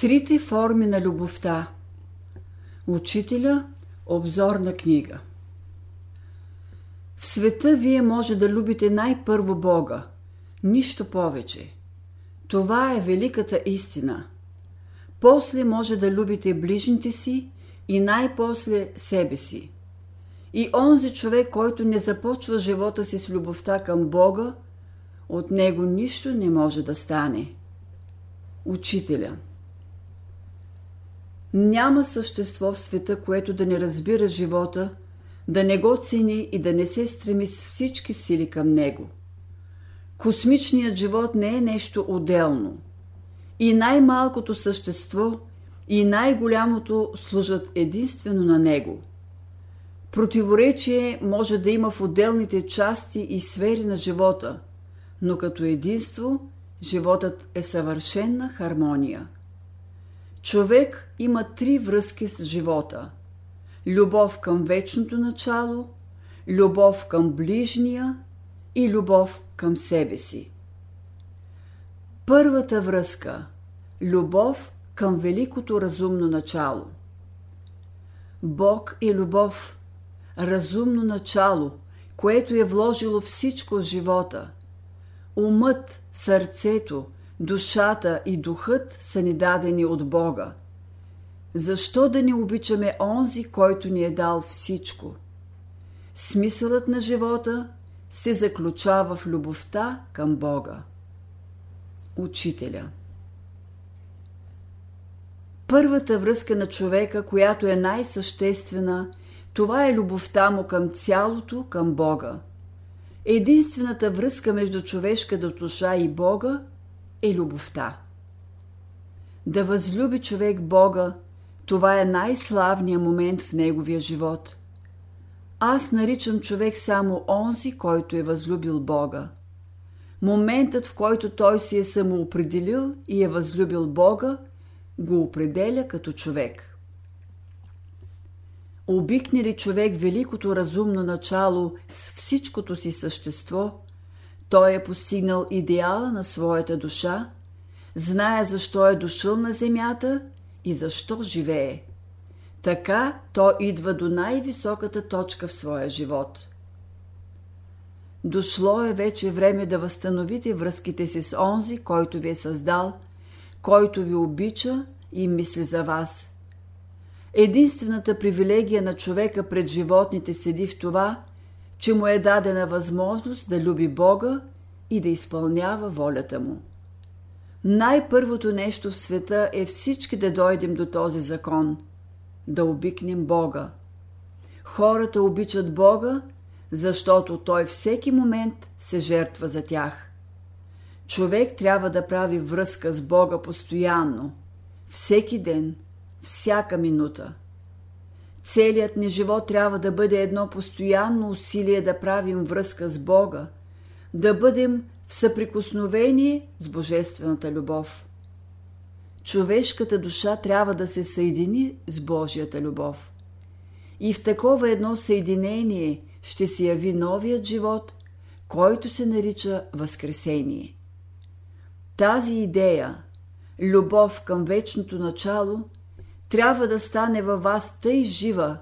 Трите форми на любовта. Учителя обзорна книга. В света вие може да любите най-първо Бога, нищо повече. Това е великата истина. После може да любите ближните си и най-после себе си. И онзи човек, който не започва живота си с любовта към Бога, от него нищо не може да стане. Учителя Няма същество в света, което да не разбира живота, да не го цени и да не се стреми с всички сили към него. Космичният живот не е нещо отделно. И най-малкото същество, и най-голямото служат единствено на него – Противоречие може да има в отделните части и сфери на живота, но като единство животът е съвършенна хармония. Човек има три връзки с живота – любов към вечното начало, любов към ближния и любов към себе си. Първата връзка – любов към великото разумно начало. Бог е любов – разумно начало, което е вложило всичко в живота. Умът, сърцето, душата и духът са ни дадени от Бога. Защо да не обичаме онзи, който ни е дал всичко? Смисълът на живота се заключава в любовта към Бога. Учителя Първата връзка на човека, която е най-съществена това е любовта му към цялото, към Бога. Единствената връзка между човешката душа и Бога е любовта. Да възлюби човек Бога, това е най-славният момент в неговия живот. Аз наричам човек само онзи, който е възлюбил Бога. Моментът, в който той си е самоопределил и е възлюбил Бога, го определя като човек. Обикне ли човек великото разумно начало с всичкото си същество, той е постигнал идеала на своята душа, знае защо е дошъл на земята и защо живее. Така то идва до най-високата точка в своя живот. Дошло е вече време да възстановите връзките си с онзи, който ви е създал, който ви обича и мисли за вас – Единствената привилегия на човека пред животните седи в това, че му е дадена възможност да люби Бога и да изпълнява волята му. Най-първото нещо в света е всички да дойдем до този закон – да обикнем Бога. Хората обичат Бога, защото Той всеки момент се жертва за тях. Човек трябва да прави връзка с Бога постоянно, всеки ден – всяка минута. Целият ни живот трябва да бъде едно постоянно усилие да правим връзка с Бога, да бъдем в съприкосновение с Божествената любов. Човешката душа трябва да се съедини с Божията любов. И в такова едно съединение ще се яви новият живот, който се нарича Възкресение. Тази идея, любов към вечното начало – трябва да стане във вас тъй жива,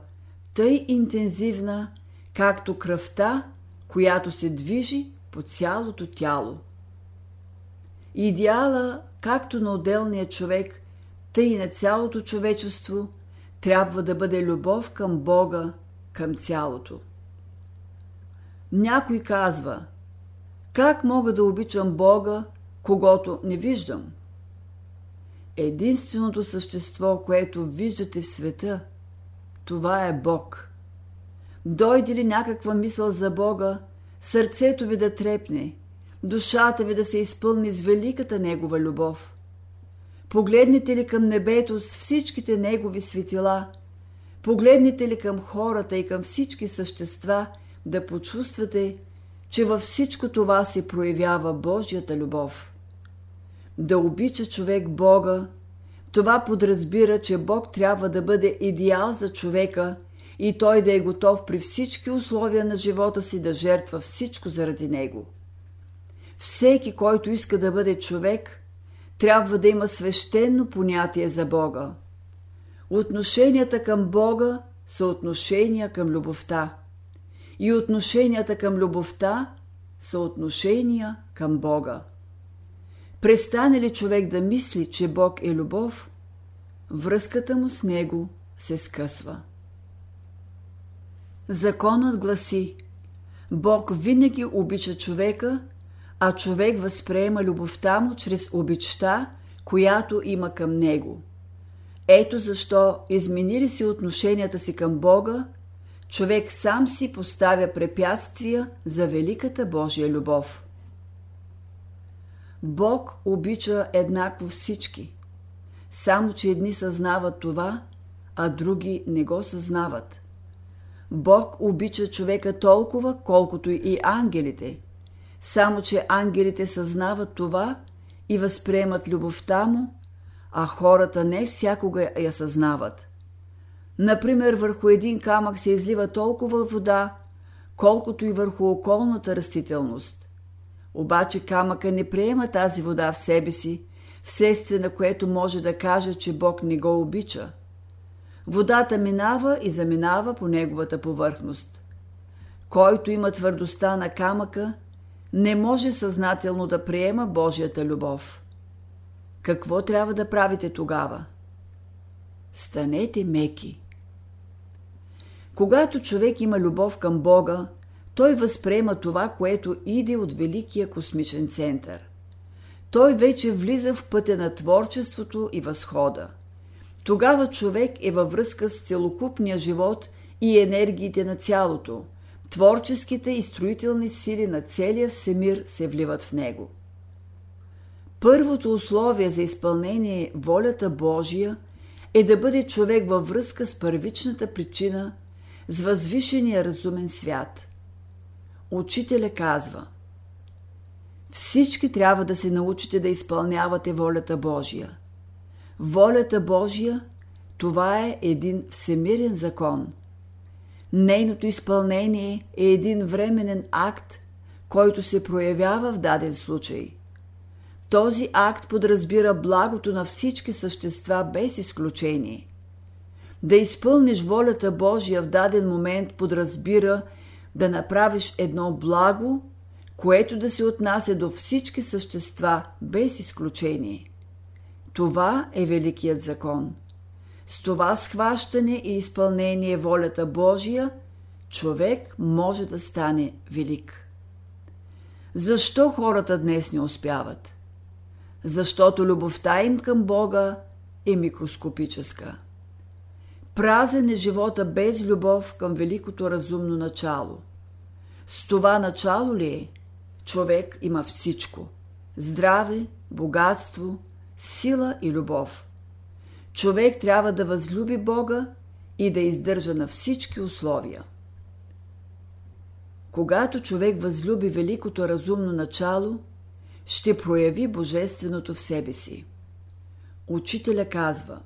тъй интензивна, както кръвта, която се движи по цялото тяло. Идеала, както на отделния човек, тъй и на цялото човечество, трябва да бъде любов към Бога, към цялото. Някой казва, как мога да обичам Бога, когато не виждам? Единственото същество, което виждате в света, това е Бог. Дойде ли някаква мисъл за Бога, сърцето ви да трепне, душата ви да се изпълни с великата Негова любов. Погледнете ли към небето с всичките Негови светила, погледнете ли към хората и към всички същества, да почувствате, че във всичко това се проявява Божията любов да обича човек Бога, това подразбира, че Бог трябва да бъде идеал за човека и той да е готов при всички условия на живота си да жертва всичко заради него. Всеки, който иска да бъде човек, трябва да има свещено понятие за Бога. Отношенията към Бога са отношения към любовта. И отношенията към любовта са отношения към Бога. Престане ли човек да мисли, че Бог е любов, връзката му с Него се скъсва. Законът гласи Бог винаги обича човека, а човек възприема любовта му чрез обичта, която има към него. Ето защо, изменили си отношенията си към Бога, човек сам си поставя препятствия за великата Божия любов. Бог обича еднакво всички, само че едни съзнават това, а други не го съзнават. Бог обича човека толкова, колкото и ангелите, само че ангелите съзнават това и възприемат любовта му, а хората не всякога я съзнават. Например, върху един камък се излива толкова вода, колкото и върху околната растителност. Обаче камъка не приема тази вода в себе си, вследствие на което може да каже, че Бог не го обича. Водата минава и заминава по неговата повърхност. Който има твърдостта на камъка, не може съзнателно да приема Божията любов. Какво трябва да правите тогава? Станете меки. Когато човек има любов към Бога, той възприема това, което иде от Великия космичен център. Той вече влиза в пътя на творчеството и възхода. Тогава човек е във връзка с целокупния живот и енергиите на цялото. Творческите и строителни сили на целия всемир се вливат в него. Първото условие за изпълнение волята Божия е да бъде човек във връзка с първичната причина, с възвишения разумен свят. Учителя казва Всички трябва да се научите да изпълнявате волята Божия. Волята Божия – това е един всемирен закон. Нейното изпълнение е един временен акт, който се проявява в даден случай – този акт подразбира благото на всички същества без изключение. Да изпълниш волята Божия в даден момент подразбира да направиш едно благо, което да се отнася до всички същества без изключение. Това е Великият закон. С това схващане и изпълнение волята Божия, човек може да стане велик. Защо хората днес не успяват? защото любовта им към Бога е микроскопическа. Празен е живота без любов към великото разумно начало. С това начало ли е? Човек има всичко – здраве, богатство, сила и любов. Човек трябва да възлюби Бога и да издържа на всички условия. Когато човек възлюби великото разумно начало – ще прояви Божественото в себе си. Учителя казва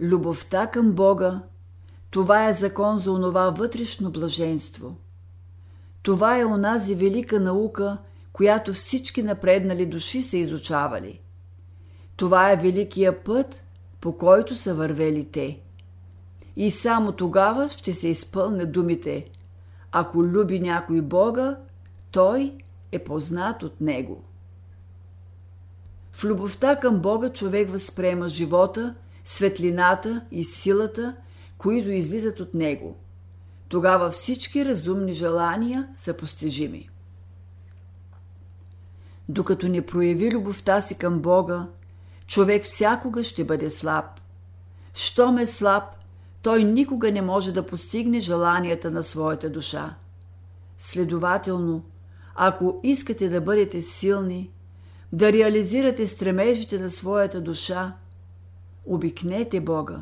Любовта към Бога – това е закон за онова вътрешно блаженство. Това е онази велика наука, която всички напреднали души са изучавали. Това е великия път, по който са вървели те. И само тогава ще се изпълнят думите Ако люби някой Бога, той е познат от него. В любовта към Бога човек възприема живота, светлината и силата, които излизат от него. Тогава всички разумни желания са постижими. Докато не прояви любовта си към Бога, човек всякога ще бъде слаб. Щом е слаб, той никога не може да постигне желанията на своята душа. Следователно, ако искате да бъдете силни, да реализирате стремежите на своята душа, обикнете Бога.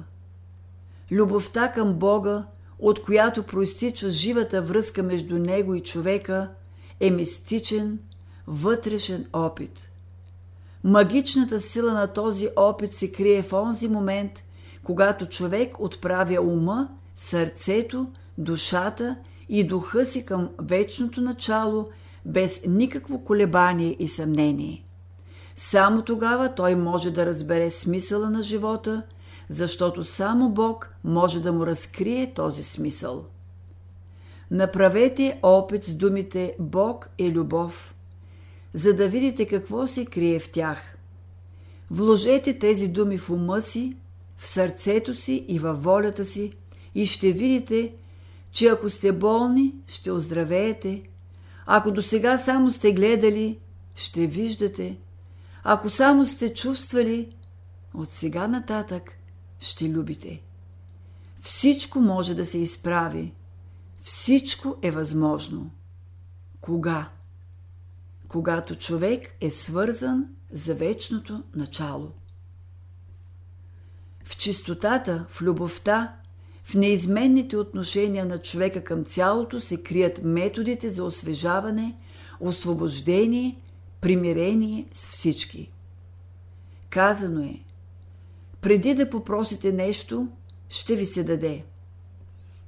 Любовта към Бога, от която проистича живата връзка между Него и човека, е мистичен, вътрешен опит. Магичната сила на този опит се крие в онзи момент, когато човек отправя ума, сърцето, душата и духа си към вечното начало без никакво колебание и съмнение. Само тогава той може да разбере смисъла на живота, защото само Бог може да му разкрие този смисъл. Направете опит с думите Бог е любов, за да видите какво се крие в тях. Вложете тези думи в ума си, в сърцето си и във волята си и ще видите, че ако сте болни, ще оздравеете. Ако до сега само сте гледали, ще виждате. Ако само сте чувствали, от сега нататък ще любите. Всичко може да се изправи. Всичко е възможно. Кога? Когато човек е свързан за вечното начало. В чистотата, в любовта, в неизменните отношения на човека към цялото се крият методите за освежаване, освобождение, примирение с всички. Казано е, преди да попросите нещо, ще ви се даде.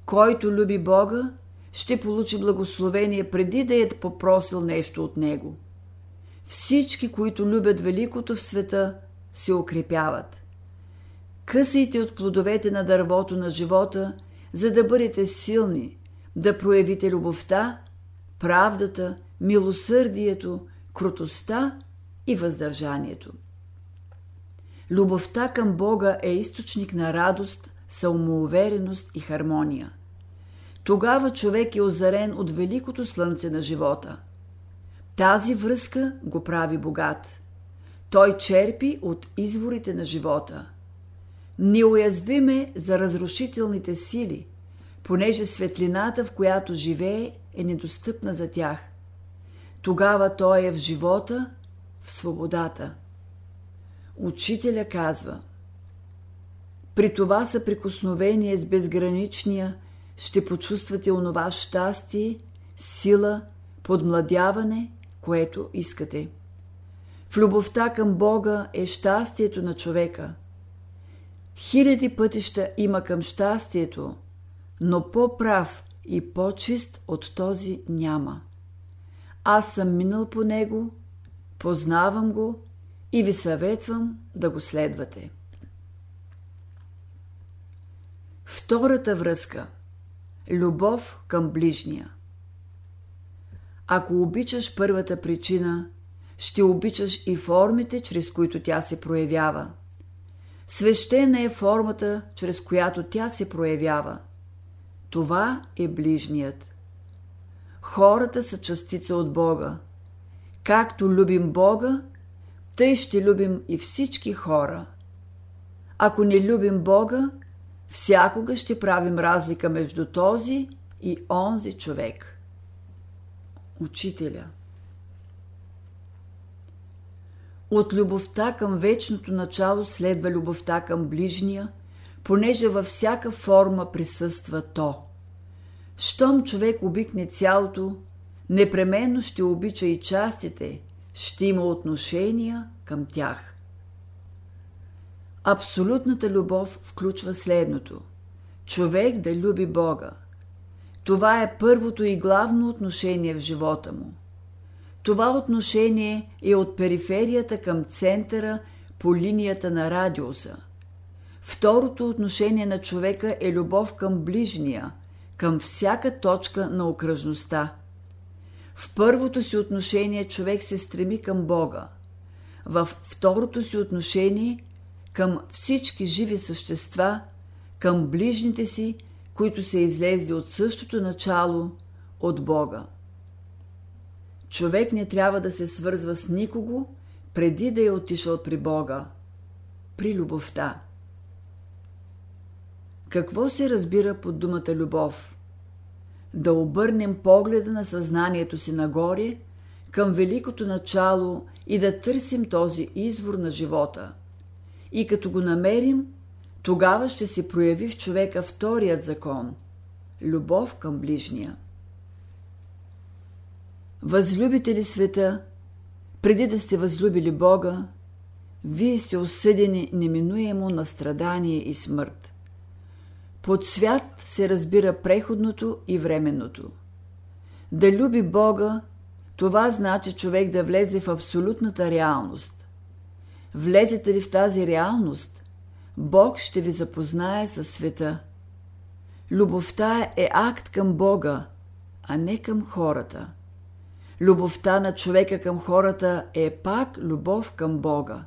Който люби Бога, ще получи благословение преди да е попросил нещо от Него. Всички, които любят великото в света, се укрепяват. Късайте от плодовете на дървото на живота, за да бъдете силни, да проявите любовта, правдата, милосърдието, крутостта и въздържанието. Любовта към Бога е източник на радост, самоувереност и хармония. Тогава човек е озарен от великото слънце на живота. Тази връзка го прави богат. Той черпи от изворите на живота. Неуязвиме за разрушителните сили, понеже светлината, в която живее, е недостъпна за тях. Тогава той е в живота, в свободата. Учителя казва При това съприкосновение с безграничния ще почувствате онова щастие, сила, подмладяване, което искате. В любовта към Бога е щастието на човека. Хиляди пътища има към щастието, но по-прав и по-чист от този няма. Аз съм минал по него, познавам го и ви съветвам да го следвате. Втората връзка – любов към ближния. Ако обичаш първата причина, ще обичаш и формите, чрез които тя се проявява. Свещена е формата, чрез която тя се проявява. Това е ближният. Хората са частица от Бога. Както любим Бога, тъй ще любим и всички хора. Ако не любим Бога, всякога ще правим разлика между този и онзи човек. Учителя От любовта към вечното начало следва любовта към ближния, понеже във всяка форма присъства то. Щом човек обикне цялото, непременно ще обича и частите – ще има отношения към тях. Абсолютната любов включва следното – човек да люби Бога. Това е първото и главно отношение в живота му. Това отношение е от периферията към центъра по линията на радиуса. Второто отношение на човека е любов към ближния, към всяка точка на окръжността – в първото си отношение човек се стреми към Бога. Във второто си отношение към всички живи същества, към ближните си, които са излезли от същото начало, от Бога. Човек не трябва да се свързва с никого, преди да е отишъл при Бога, при любовта. Какво се разбира под думата любов? Да обърнем погледа на съзнанието си нагоре, към великото начало и да търсим този извор на живота. И като го намерим, тогава ще се прояви в човека вторият закон – любов към ближния. Възлюбите ли света, преди да сте възлюбили Бога, вие сте осъдени неминуемо на страдание и смърт. Под свят се разбира преходното и временното. Да люби Бога, това значи човек да влезе в абсолютната реалност. Влезете ли в тази реалност, Бог ще ви запознае със света. Любовта е акт към Бога, а не към хората. Любовта на човека към хората е пак любов към Бога.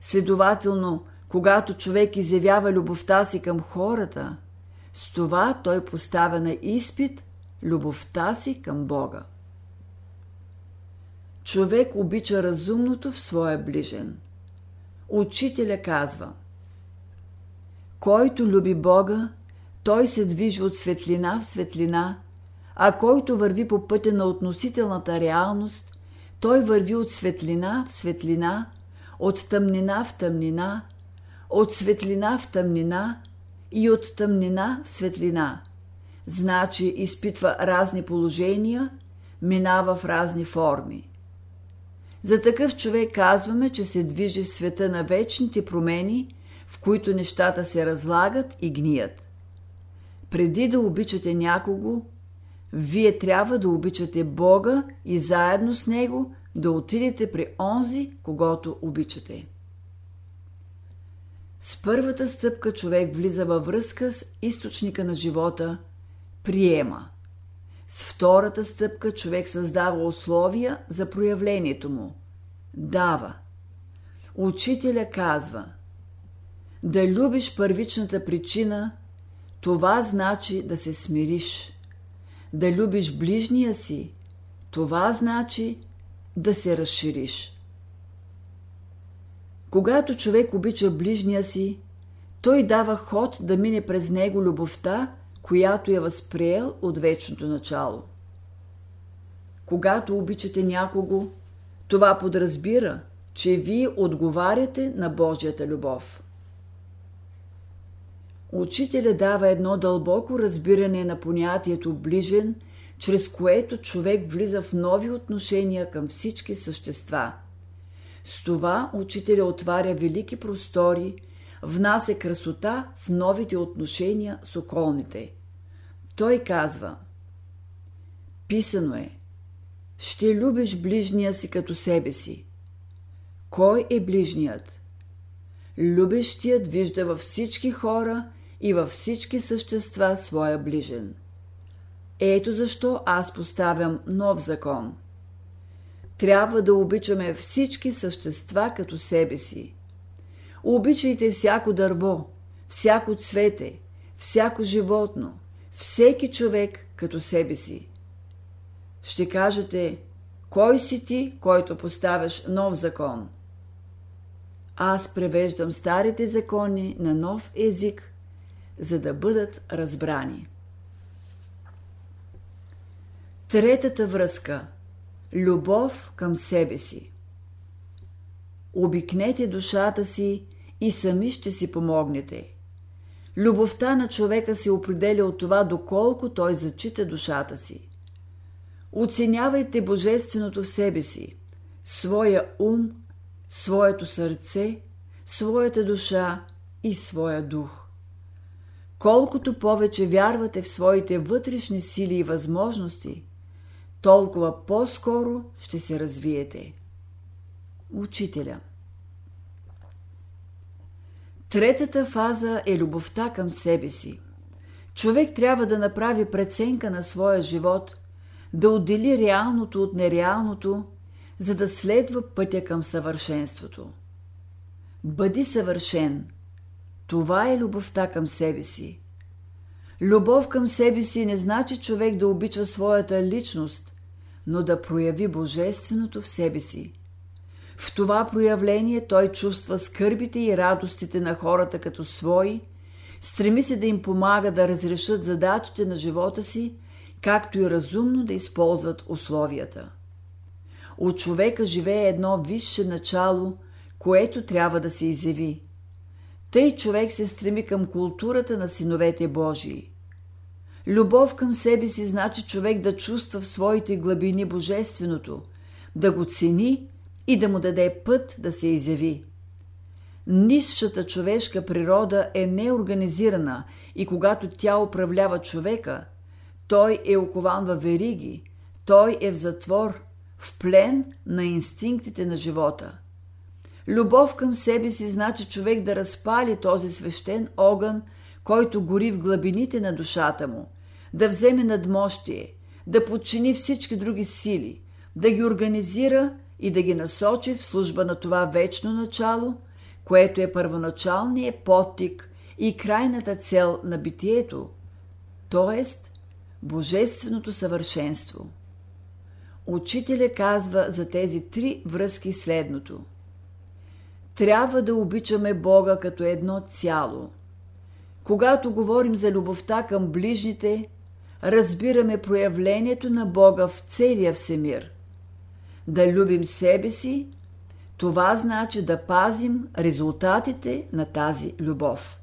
Следователно, когато човек изявява любовта си към хората, с това той поставя на изпит любовта си към Бога. Човек обича разумното в своя ближен. Учителя казва Който люби Бога, той се движи от светлина в светлина, а който върви по пътя на относителната реалност, той върви от светлина в светлина, от тъмнина в тъмнина, от светлина в тъмнина и от тъмнина в светлина. Значи изпитва разни положения, минава в разни форми. За такъв човек казваме, че се движи в света на вечните промени, в които нещата се разлагат и гният. Преди да обичате някого, вие трябва да обичате Бога и заедно с Него да отидете при онзи, когато обичате. С първата стъпка човек влиза във връзка с източника на живота – приема. С втората стъпка човек създава условия за проявлението му – дава. Учителя казва – да любиш първичната причина, това значи да се смириш. Да любиш ближния си, това значи да се разшириш. Когато човек обича ближния си, той дава ход да мине през него любовта, която е възприел от вечното начало. Когато обичате някого, това подразбира, че вие отговаряте на Божията любов. Учителя дава едно дълбоко разбиране на понятието ближен, чрез което човек влиза в нови отношения към всички същества – с това учителя отваря велики простори, внася красота в новите отношения с околните. Той казва Писано е Ще любиш ближния си като себе си. Кой е ближният? Любещият вижда във всички хора и във всички същества своя ближен. Ето защо аз поставям нов закон – трябва да обичаме всички същества като себе си. Обичайте всяко дърво, всяко цвете, всяко животно, всеки човек като себе си. Ще кажете, кой си ти, който поставяш нов закон? Аз превеждам старите закони на нов език, за да бъдат разбрани. Третата връзка – Любов към себе си. Обикнете душата си и сами ще си помогнете. Любовта на човека се определя от това доколко той зачита душата си. Оценявайте божественото в себе си, своя ум, своето сърце, своята душа и своя дух. Колкото повече вярвате в своите вътрешни сили и възможности, толкова по-скоро ще се развиете. Учителя Третата фаза е любовта към себе си. Човек трябва да направи преценка на своя живот, да отдели реалното от нереалното, за да следва пътя към съвършенството. Бъди съвършен. Това е любовта към себе си. Любов към себе си не значи човек да обича своята личност, но да прояви божественото в себе си. В това проявление той чувства скърбите и радостите на хората като свои, стреми се да им помага да разрешат задачите на живота си, както и разумно да използват условията. От човека живее едно висше начало, което трябва да се изяви. Тъй човек се стреми към културата на синовете Божии. Любов към себе си значи човек да чувства в своите глъбини божественото, да го цени и да му даде път да се изяви. Нисшата човешка природа е неорганизирана и когато тя управлява човека, той е окован във вериги, той е в затвор, в плен на инстинктите на живота. Любов към себе си значи човек да разпали този свещен огън, който гори в глъбините на душата му, да вземе надмощие, да подчини всички други сили, да ги организира и да ги насочи в служба на това вечно начало, което е първоначалният подтик и крайната цел на битието, т.е. Божественото съвършенство. Учителя казва за тези три връзки следното. Трябва да обичаме Бога като едно цяло. Когато говорим за любовта към ближните, разбираме проявлението на Бога в целия всемир. Да любим себе си, това значи да пазим резултатите на тази любов.